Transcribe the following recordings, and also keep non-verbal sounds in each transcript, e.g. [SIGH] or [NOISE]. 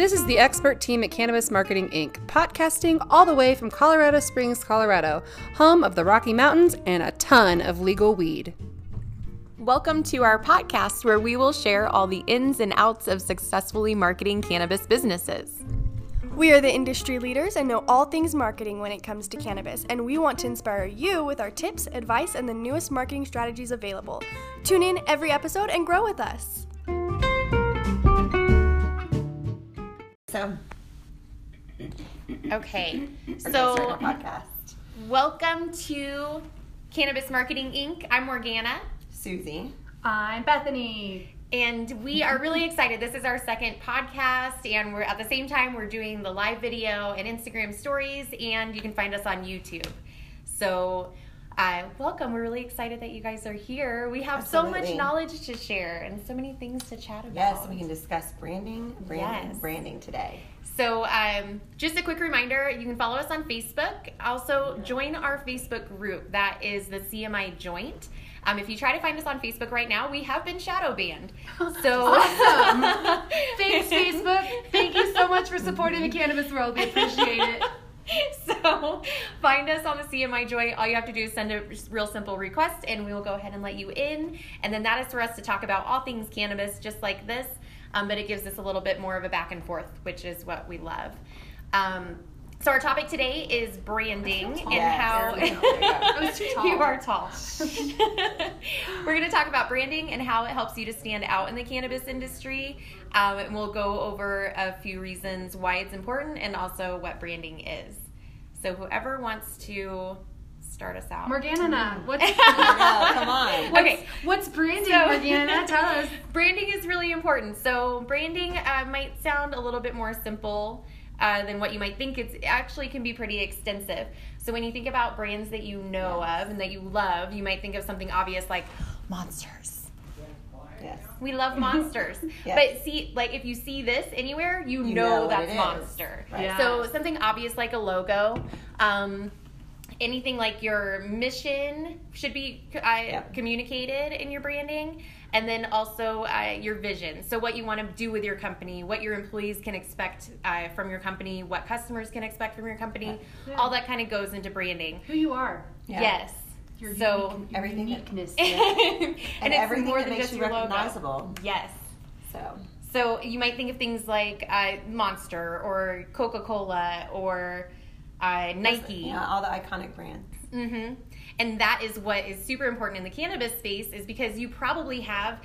This is the expert team at Cannabis Marketing Inc., podcasting all the way from Colorado Springs, Colorado, home of the Rocky Mountains and a ton of legal weed. Welcome to our podcast where we will share all the ins and outs of successfully marketing cannabis businesses. We are the industry leaders and know all things marketing when it comes to cannabis, and we want to inspire you with our tips, advice, and the newest marketing strategies available. Tune in every episode and grow with us. So, Okay, we're gonna start so podcast. welcome to Cannabis Marketing Inc. I'm Morgana. Susie. I'm Bethany. And we are really excited. This is our second podcast, and we're at the same time we're doing the live video and Instagram stories, and you can find us on YouTube. So, uh, welcome. We're really excited that you guys are here. We have so much knowledge to share and so many things to chat about. Yes, we can discuss branding, branding, Yes. branding today. So, um, just a quick reminder you can follow us on Facebook. Also, join our Facebook group that is the CMI Joint. Um, if you try to find us on Facebook right now, we have been shadow banned. [LAUGHS] So, [LAUGHS] Thanks, Facebook. Thank you so much for supporting the [LAUGHS] cannabis world. We appreciate it. So [LAUGHS] find us on the CMI Joint. All you have to do is send a real simple request, and we will go ahead and let you in. And then that is for us to talk about all things cannabis, just like this. Um, but it gives us a little bit more of a back and forth, which is what we love. Um, so our topic today is branding and Yes. how There we go. You go. I was too tall. you are tall. [LAUGHS] [LAUGHS] We're going to talk about branding and how it helps you to stand out in the cannabis industry. Um, and we'll go over a few reasons why it's important and also what branding is. So, whoever wants to start us out. Morgana, [LAUGHS] what's, No, come on. [LAUGHS] Okay. what's branding, So- Morgana? [LAUGHS] Tell us. branding is really important. So, branding uh, might sound a little bit more simple uh, than what you might think. It's, it actually can be pretty extensive. So, when you think about brands that you know of and that you love, you might think of something obvious like monsters. Yes. We love [LAUGHS] monsters. Yes. But see, like if you see this anywhere, you, You know, know that's monster. Right. Yeah. So something obvious like a logo. Um, anything like your mission should be uh, Yep. communicated in your branding. And then also uh, your vision. So, what you want to do with your company, what your employees can expect uh, from your company, what customers can expect from your company, Yeah. all that kind of goes into branding. Who you are. Yeah. Yes. Your so, unique- Everything that- uniqueness. and, [LAUGHS] And, it's everything more that than makes just you your logo. recognizable. Yes. So, So you might think of things like uh, Monster or Coca Cola or uh, Nike. yeah, all the iconic brands. Mm-hmm. And that is what is super important in the cannabis space, is because you probably have.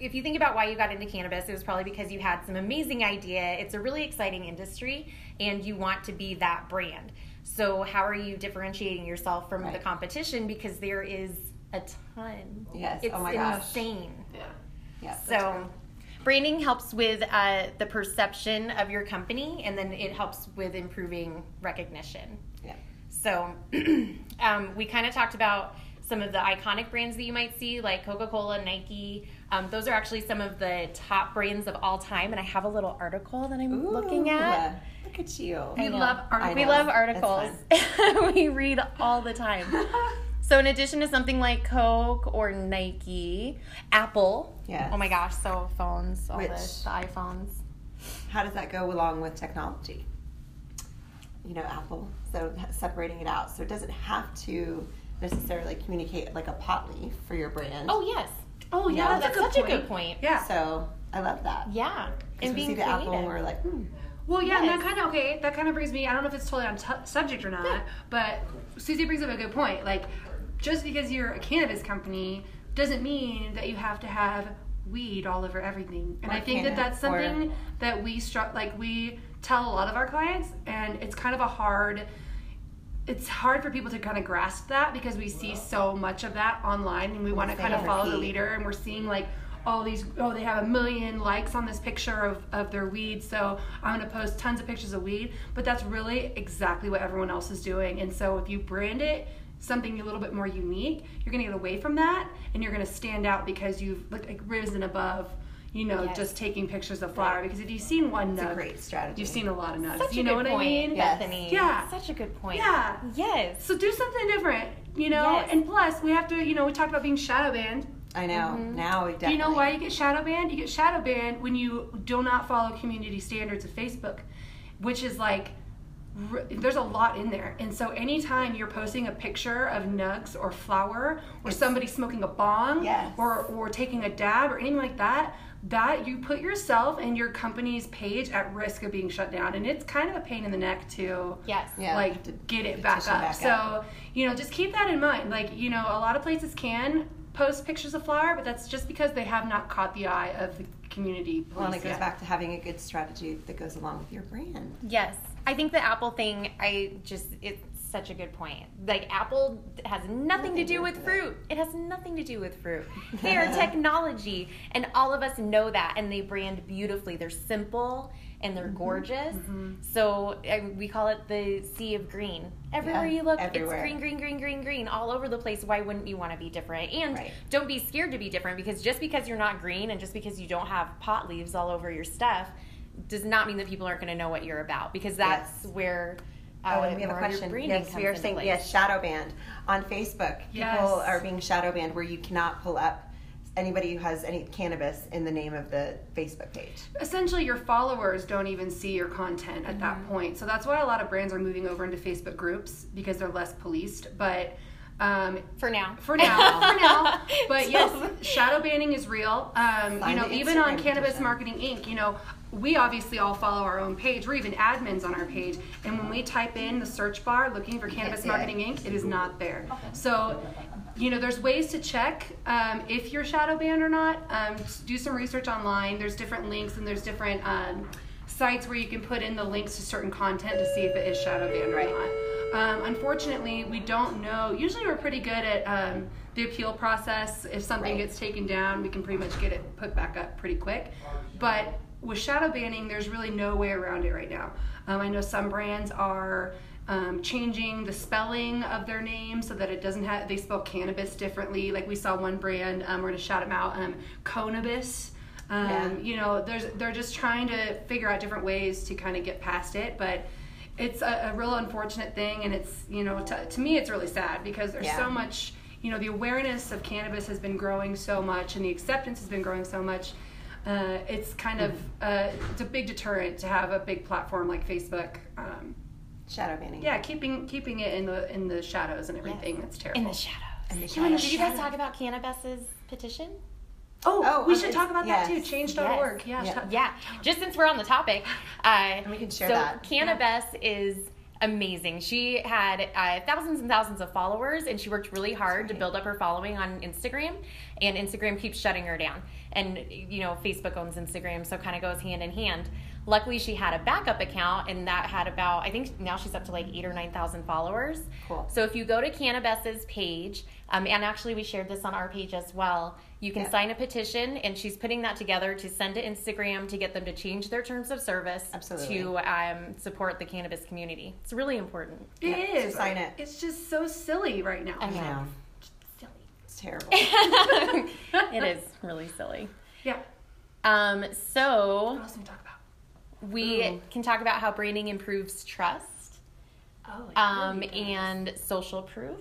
If you think about why you got into cannabis, it was probably because you had some amazing idea. It's a really exciting industry, and you want to be that brand. So how are you differentiating yourself from the competition? Because there is a ton. Yes. It's oh my gosh. insane. Yeah. Yes. So, branding helps with uh, the perception of your company, and then it helps with improving recognition. Yeah. So, [CLEARS THROAT] um, we kind of talked about some of the iconic brands that you might see, like Coca Cola, Nike. Um, those are actually some of the top brands of all time, and I have a little article that I'm looking Ooh, at. Look at you. We love articles. We love articles. [LAUGHS] we read all the time. [LAUGHS] So, in addition to something like Coke or Nike, Apple. Yes. Oh my gosh, so phones, all Which- this, the iPhones. How does that go along with technology? You know, Apple. So separating it out. So it doesn't have to necessarily communicate like a pot leaf for your brand. Oh yes. Oh, yeah, Yeah, that's, that's a such point. a good point. Yeah. So I love that. Yeah. Because And we being see the creative. apple and we're like, hmm. Well, yeah, and that kind of okay. That kind of brings me. I don't know if it's totally on t- subject or not, but Susie brings up a good point. Like, just because you're a cannabis company doesn't mean that you have to have weed all over everything. And Or I think that that's something that we stru- like we tell a lot of our clients, and it's kind of a hard. It's hard for people to kind of grasp that because we see so much of that online, and we want to kind of follow the leader, and we're seeing like all these oh they have a million likes on this picture of, of their weed so i'm going to post tons of pictures of weed but that's really exactly what everyone else is doing and so if you brand it something a little bit more unique you're going to get away from that and you're going to stand out because you've like, risen above you know Yes. just taking pictures of flower because if you've seen one nug great strategy. you've seen a lot of nugs Such you know what point, i mean Yes. Bethany. Yeah. Such a good point. Yeah. Yes. so do something different, you know. Yes. And plus, we have to, you know, we talked about being shadow banned. I know. Mm-hmm. Now we Do definitely. you know why you get shadow banned? You get shadow banned when you do not follow community standards of Facebook, which is like there's a lot in there. And so anytime you're posting a picture of nugs or flour or somebody smoking a bong Yes. or or taking a dab or anything like that, that you put yourself and your company's page at risk of being shut down. And it's kind of a pain in the neck to Yes. Yeah. like to get it back up. back so you know, just keep that in mind. Like you know, a lot of places can post pictures of flour, but that's just because they have not caught the eye of the community. Well, and it goes yet. back to having a good strategy that goes along with your brand. Yes. I think the Apple thing, I just, it's such a good point. Like, Apple has nothing to do with fruit. It has nothing to do with fruit. They are [LAUGHS] technology, and all of us know that, and they brand beautifully. They're simple and they're gorgeous. So, uh, we call it the sea of green. Everywhere Yeah, you look, everywhere. it's green, green, green, green, green, all over the place. Why wouldn't you want to be different? And Right. don't be scared to be different because just because you're not green and just because you don't have pot leaves all over your stuff does not mean that people aren't going to know what you're about because that's Yes. where uh, Oh, and we have a your question. Yes, we are saying place. yes, shadow banned on Facebook. People are being shadow banned where you cannot pull up anybody who has any cannabis in the name of the Facebook page. essentially your followers don't even see your content at Mm-hmm. that point. So that's why a lot of brands are moving over into Facebook groups because they're less policed. But um, for now. for now, for now. [LAUGHS] But So- yes, shadow banning is real. Um, you know, the even on Cannabis petition. Marketing Inc., you know, we obviously all follow our own page. We're even admins on our page. And when we type in the search bar looking for Cannabis see it. Marketing Inc., it is not there. So, you know, there's ways to check um, if you're shadow banned or not. Um, do some research online. There's different links and there's different um, sites where you can put in the links to certain content to see if it is shadow banned or not. Um, unfortunately, we don't know. Usually, we're pretty good at um, the appeal process. If something Right. gets taken down, we can pretty much get it put back up pretty quick. But with shadow banning, there's really no way around it right now. Um, I know some brands are um, changing the spelling of their name so that it doesn't have they spell cannabis differently. Like we saw one brand, um, we're gonna shout them out, um, Conabis. Um, Yeah. You know, there's they're just trying to figure out different ways to kind of get past it, but it's a, a real unfortunate thing, and it's you know to, to me it's really sad because there's Yeah. so much you know the awareness of cannabis has been growing so much, and the acceptance has been growing so much. Uh, it's kind of uh, it's a big deterrent to have a big platform like Facebook. Um, Shadow banning. yeah, keeping keeping it in the in the shadows and everything. That's terrible. in the shadows. In the Did you guys talk about Cannabis's petition? oh, Oh, we um, should talk about that too. yes. Change.org. Yeah. Yeah. ta- Yeah, just since we're on the topic, uh, we can share so that. Cannabis is amazing. She had uh, thousands and thousands of followers, and she worked really hard to build up her following on Instagram. And Instagram keeps shutting her down, and you know Facebook owns Instagram, so it kind of goes hand in hand. Luckily, she had a backup account, and that had about I think now she's up to like eight or nine thousand followers. Cool. So if you go to Cannabis's page, um, and actually we shared this on our page as well, you can Yeah. sign a petition, and she's putting that together to send to Instagram to get them to change their terms of service Absolutely. to um, support the cannabis community. It's really important. It Yeah, is. sign it. It's just so silly right now. I You know, Silly. it's terrible. [LAUGHS] it is really silly. Yeah. Um, so What else do we talk about? We Ooh. can talk about how branding improves trust Oh, um, really and social proof.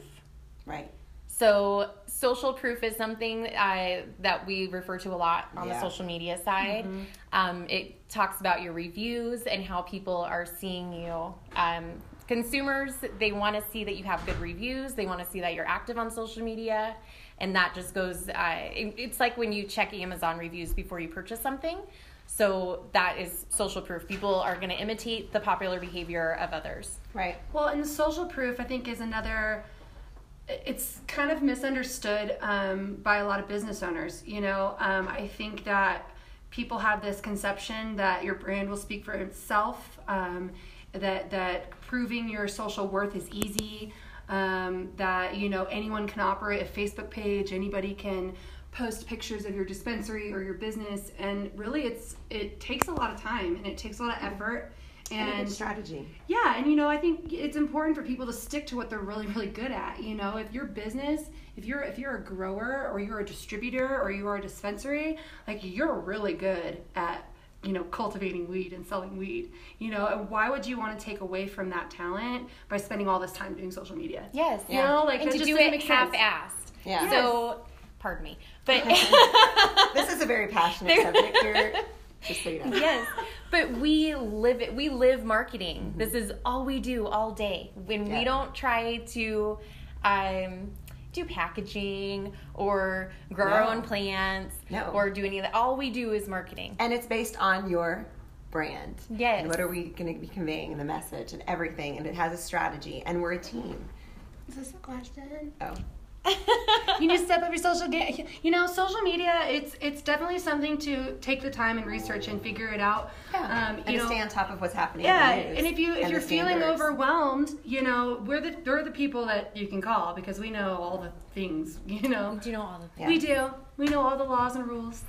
right. So, social proof is something uh, that we refer to a lot on the social media side. Um, it talks about your reviews and how people are seeing you. Um, consumers, they want to see that you have good reviews, they want to see that you're active on social media. And that just goes, uh, it- it's like when you check Amazon reviews before you purchase something. So, that is social proof. People are going to imitate the popular behavior of others. Right. Well, and social proof, I think, is another. It's kind of misunderstood um, by a lot of business owners. You know, um, I think that people have this conception that your brand will speak for itself. Um, that that proving your social worth is easy. Um, that you know anyone can operate a Facebook page. Anybody can post pictures of your dispensary or your business, and really, it's it takes a lot of time and it takes a lot of effort. And a good strategy. yeah, and you know, I think it's important for people to stick to what they're really, really good at. You know, if your business, if you're if you're a grower or you're a distributor or you are a dispensary, like you're really good at you know cultivating weed and selling weed. You know, and why would you want to take away from that talent by spending all this time doing social media? Yes. You know, like and to just do doesn't it half-assed. Yeah. So Pardon me, but [LAUGHS] This is a very passionate subject here. Just so you know. yes, but we live it. We live marketing. This is all we do all day. When we don't try to um, do packaging or grow our own plants No. or do any of that, all we do is marketing. And it's based on your brand. Yes. And what are we going to be conveying the message and everything. And it has a strategy. And we're a team. Is this a question? Oh. You need to step up your social game. You know, social media. It's it's definitely something to take the time and research and figure it out. Yeah. Um, and you to know, stay on top of what's happening. yeah. in the news And if you if you're feeling standards. overwhelmed, you know, we're the we're the people that you can call because we know all the things. [LAUGHS] You know, do you know all the Yeah. we do. We know all the laws and rules.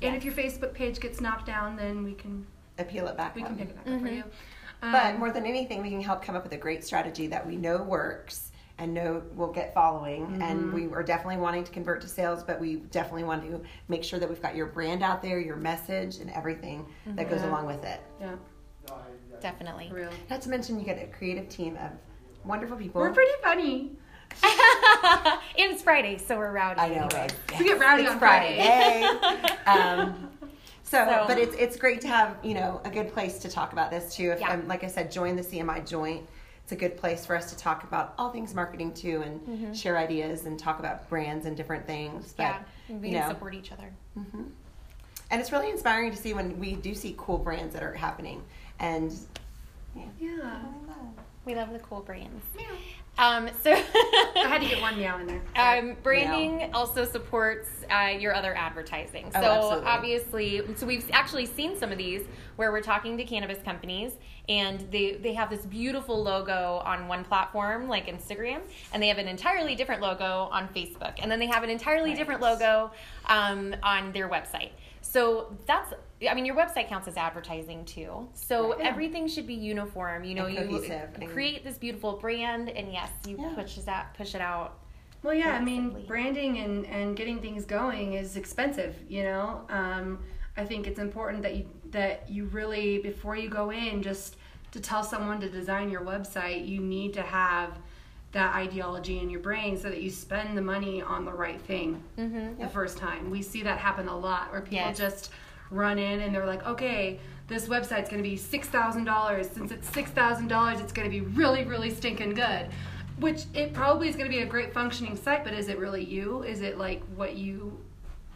And if your Facebook page gets knocked down, then we can appeal it back we can pick it back up for you. But Um, more than anything, we can help come up with a great strategy that we know works and know we'll get following. Mm-hmm. And we are definitely wanting to convert to sales, but we definitely want to make sure that we've got your brand out there, your message, and everything that goes Yeah. along with it. yeah, definitely. real. Not to mention, you get a creative team of wonderful people. We're pretty funny. and [LAUGHS] it's Friday, so we're rowdy. I know, anyway. right? We get rowdy It's on Friday. [LAUGHS] um, so, So- but it's it's great to have you know a good place to talk about this too. If Yeah. um, like I said, join the CMI joint. It's a good place for us to talk about all things marketing too, and share ideas and talk about brands and different things. But, Mm-hmm. Yeah, we you know, support each other. and it's really inspiring to see when we do see cool brands that are happening. And Yeah. We love the cool brands. Um, so I had to get one meow in there. [LAUGHS] Um, branding also supports uh, your other advertising. So Oh, absolutely. obviously, so we've actually seen some of these where we're talking to cannabis companies and they they have this beautiful logo on one platform like Instagram, and they have an entirely different logo on Facebook, and then they have an entirely Right. different logo um, on their website. So that's. I mean, your website counts as advertising too. So Right. Yeah. everything should be uniform. You know, And you cohesive and- create this beautiful brand, and yes, you Yeah. push that push it out Well, yeah, I mean, branding and, and getting things going is expensive. You know, um, I think it's important that you that you really before you go in, just to tell someone to design your website, you need to have that ideology in your brain so that you spend the money on the right thing Mm-hmm. the first time. We see that happen a lot where people Yes. just run in and they're like, okay, this website's going to be six thousand dollars. Since it's six thousand dollars, it's going to be really, really stinking good. Which it probably is going to be a great functioning site, but is it really you? Is it like what you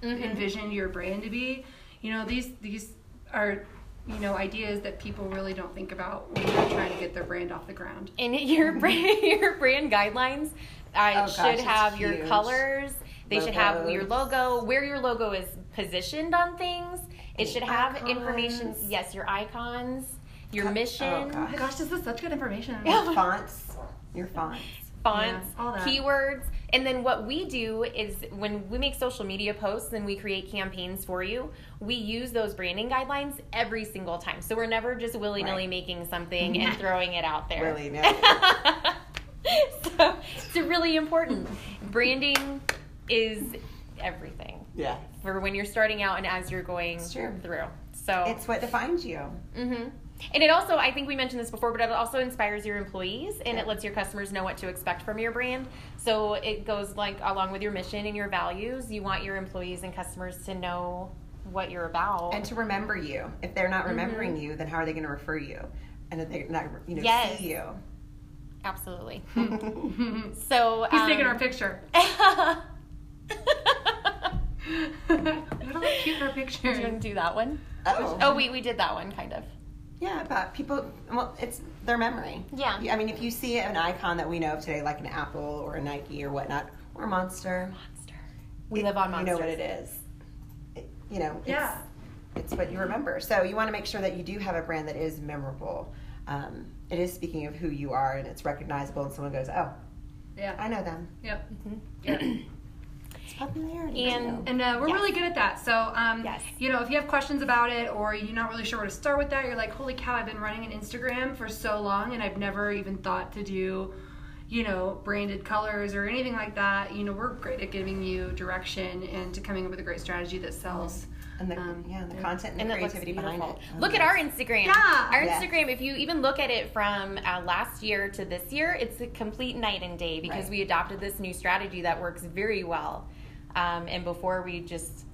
Mm-hmm. envision your brand to be? You know, these these are you know ideas that people really don't think about when they're trying to get their brand off the ground. And your [LAUGHS] brand, your brand guidelines uh, Oh, should it's have your huge. colors. They should have your logo, where your logo is positioned on things. It should have Icons. information. Yes, your icons, your Co- mission, oh, Oh gosh. my gosh, this is such good information. Your fonts, your fonts. fonts, Yeah, all that. keywords. And then what we do is when we make social media posts and we create campaigns for you, we use those branding guidelines every single time. So we're never just willy nilly Right. making something and [LAUGHS] throwing it out there. Really, no. [LAUGHS] so it's really important. Branding is everything yeah. For when you're starting out and as you're going through. So It's what defines you. hmm And it also, I think we mentioned this before, but it also inspires your employees and Yeah. it lets your customers know what to expect from your brand. So it goes like along with your mission and your values. You want your employees and customers to know what you're about. And to remember you. If they're not remembering Mm-hmm. you, then how are they going to refer you? And if they're not, you know, Yes. see you. Absolutely. [LAUGHS] so He's So taking um, our picture. [LAUGHS] [LAUGHS] What a cute [LAUGHS] her Do you picture. want to do that one? Oh. Oh, we, we did that one kind of. Yeah, but people, well, it's their memory. Yeah. I mean, if you see an icon that we know of today, like an Apple or a Nike or whatnot, or Monster, Monster. We live on you Monster. know what it is. It- you know, it's, Yeah. it's what you remember. So you want to make sure that you do have a brand that is memorable. Um, it is speaking of who you are, and it's recognizable, and someone goes, "Oh, Yeah. I know them." Yep. [CLEARS THROAT] It's popularity. And- And uh, we're Yes. really good at that. So, um, Yes. you know, if you have questions about it or you're not really sure where to start with that, you're like, holy cow, I've been running an Instagram for so long and I've never even thought to do, you know, branded colors or anything like that. You know, we're great at giving you direction and to coming up with a great strategy that sells. and the um, yeah, the yeah. content and, and the creativity behind beautiful. it. Oh, Look at our Instagram. Yeah. Our Yeah. Instagram, if you even look at it from uh, last year to this year, it's a complete night and day because Right. we adopted this new strategy that works very well. Um, and before we just,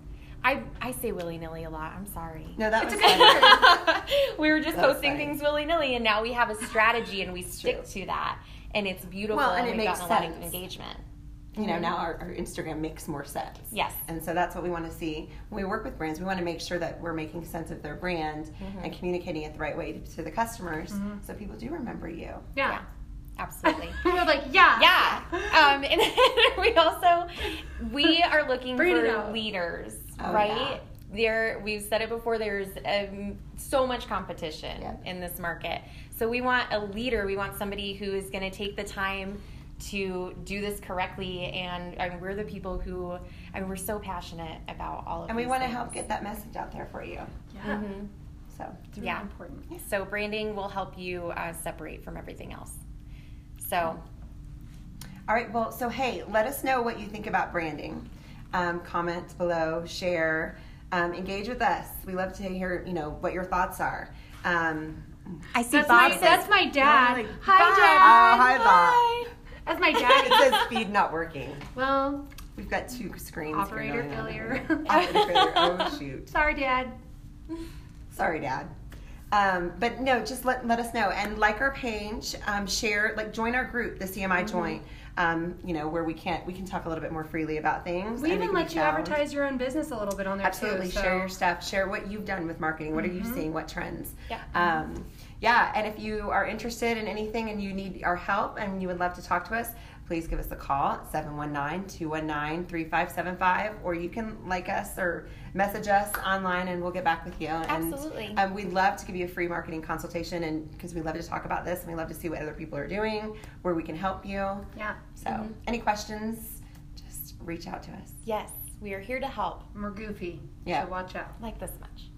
I, I say willy nilly a lot. I'm sorry. No, that was okay. fun. [LAUGHS] we were just posting things willy nilly, and now we have a [LAUGHS] strategy and we stick to that. And it's beautiful, Well, and and, it we've makes gotten a lot of engagement. you know, now our, our Instagram makes more sense. Yes. And so that's what we want to see. When we work with brands, we want to make sure that we're making sense of their brand Mm-hmm. and communicating it the right way to, to the customers so people do remember you. Yeah. Yeah, absolutely. [LAUGHS] We're like, yeah. Yeah. Um, and then [LAUGHS] we also we are looking for out. leaders, Oh, right? yeah. There, we've said it before. There's um, so much competition Yep. in this market, so we want a leader. We want somebody who is going to take the time to do this correctly. And I mean, we're the people who, I mean, we're so passionate about all of. This. And we these want to help get that message out there for you. Yeah. Mhm. So, It's really Yeah. important. So branding will help you uh, separate from everything else. So all right. Well, so hey, let us know what you think about branding. Um, comment below, share, um, engage with us. We love to hear, you know, what your thoughts are. Um, I see That's my, Bob that's my dad. Like, hi, bye. Dad. Oh, hi, Bob. That's my dad. it says feed not working. well, We've got two screens. Operator going on over failure. Operator failure. Oh [LAUGHS] shoot. sorry, Dad. Sorry, Dad. Um, but no, just let, let us know and like our page, um, share, like join our group, the CMI Mm-hmm. Joint. Um, you know where we can't we can talk a little bit more freely about things. We even let you found. advertise your own business a little bit on there Absolutely, too. so- share your stuff. Share what you've done with marketing. What are you Mm-hmm. seeing? What trends? Yeah. Um, yeah, and if you are interested in anything and you need our help and you would love to talk to us, please give us a call at 719-219-3575 or you can like us or message us online and we'll get back with you. And, Absolutely. Um, we'd love to give you a free marketing consultation and because we love to talk about this and we love to see what other people are doing, where we can help you. Yeah, So, Mm-hmm. any questions, just reach out to us. Yes, we are here to help. we're goofy. Yeah. So watch out. Like this much.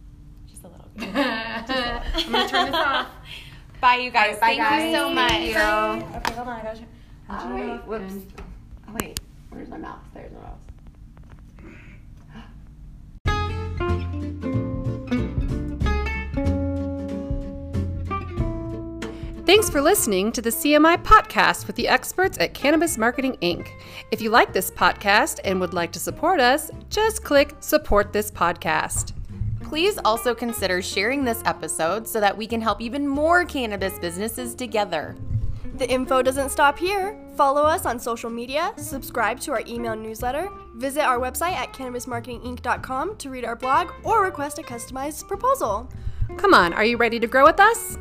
Just a little [LAUGHS] bit. I'm gonna turn this off. [LAUGHS] Bye, you guys. Bye, Thank you so much. Thank you. Okay, hold on. I gotta. How'd Oh, wait. look? Whoops. And- Oh, wait. Where's my mouse? There's my mouse. Thanks for listening to the CMI podcast with the experts at Cannabis Marketing Inc. If you like this podcast and would like to support us, just click support this podcast. Please also consider sharing this episode so that we can help even more cannabis businesses together. The info doesn't stop here. Follow us on social media, subscribe to our email newsletter, visit our website at cannabismarketinginc.com to read our blog, or request a customized proposal. Come on, are you ready to grow with us?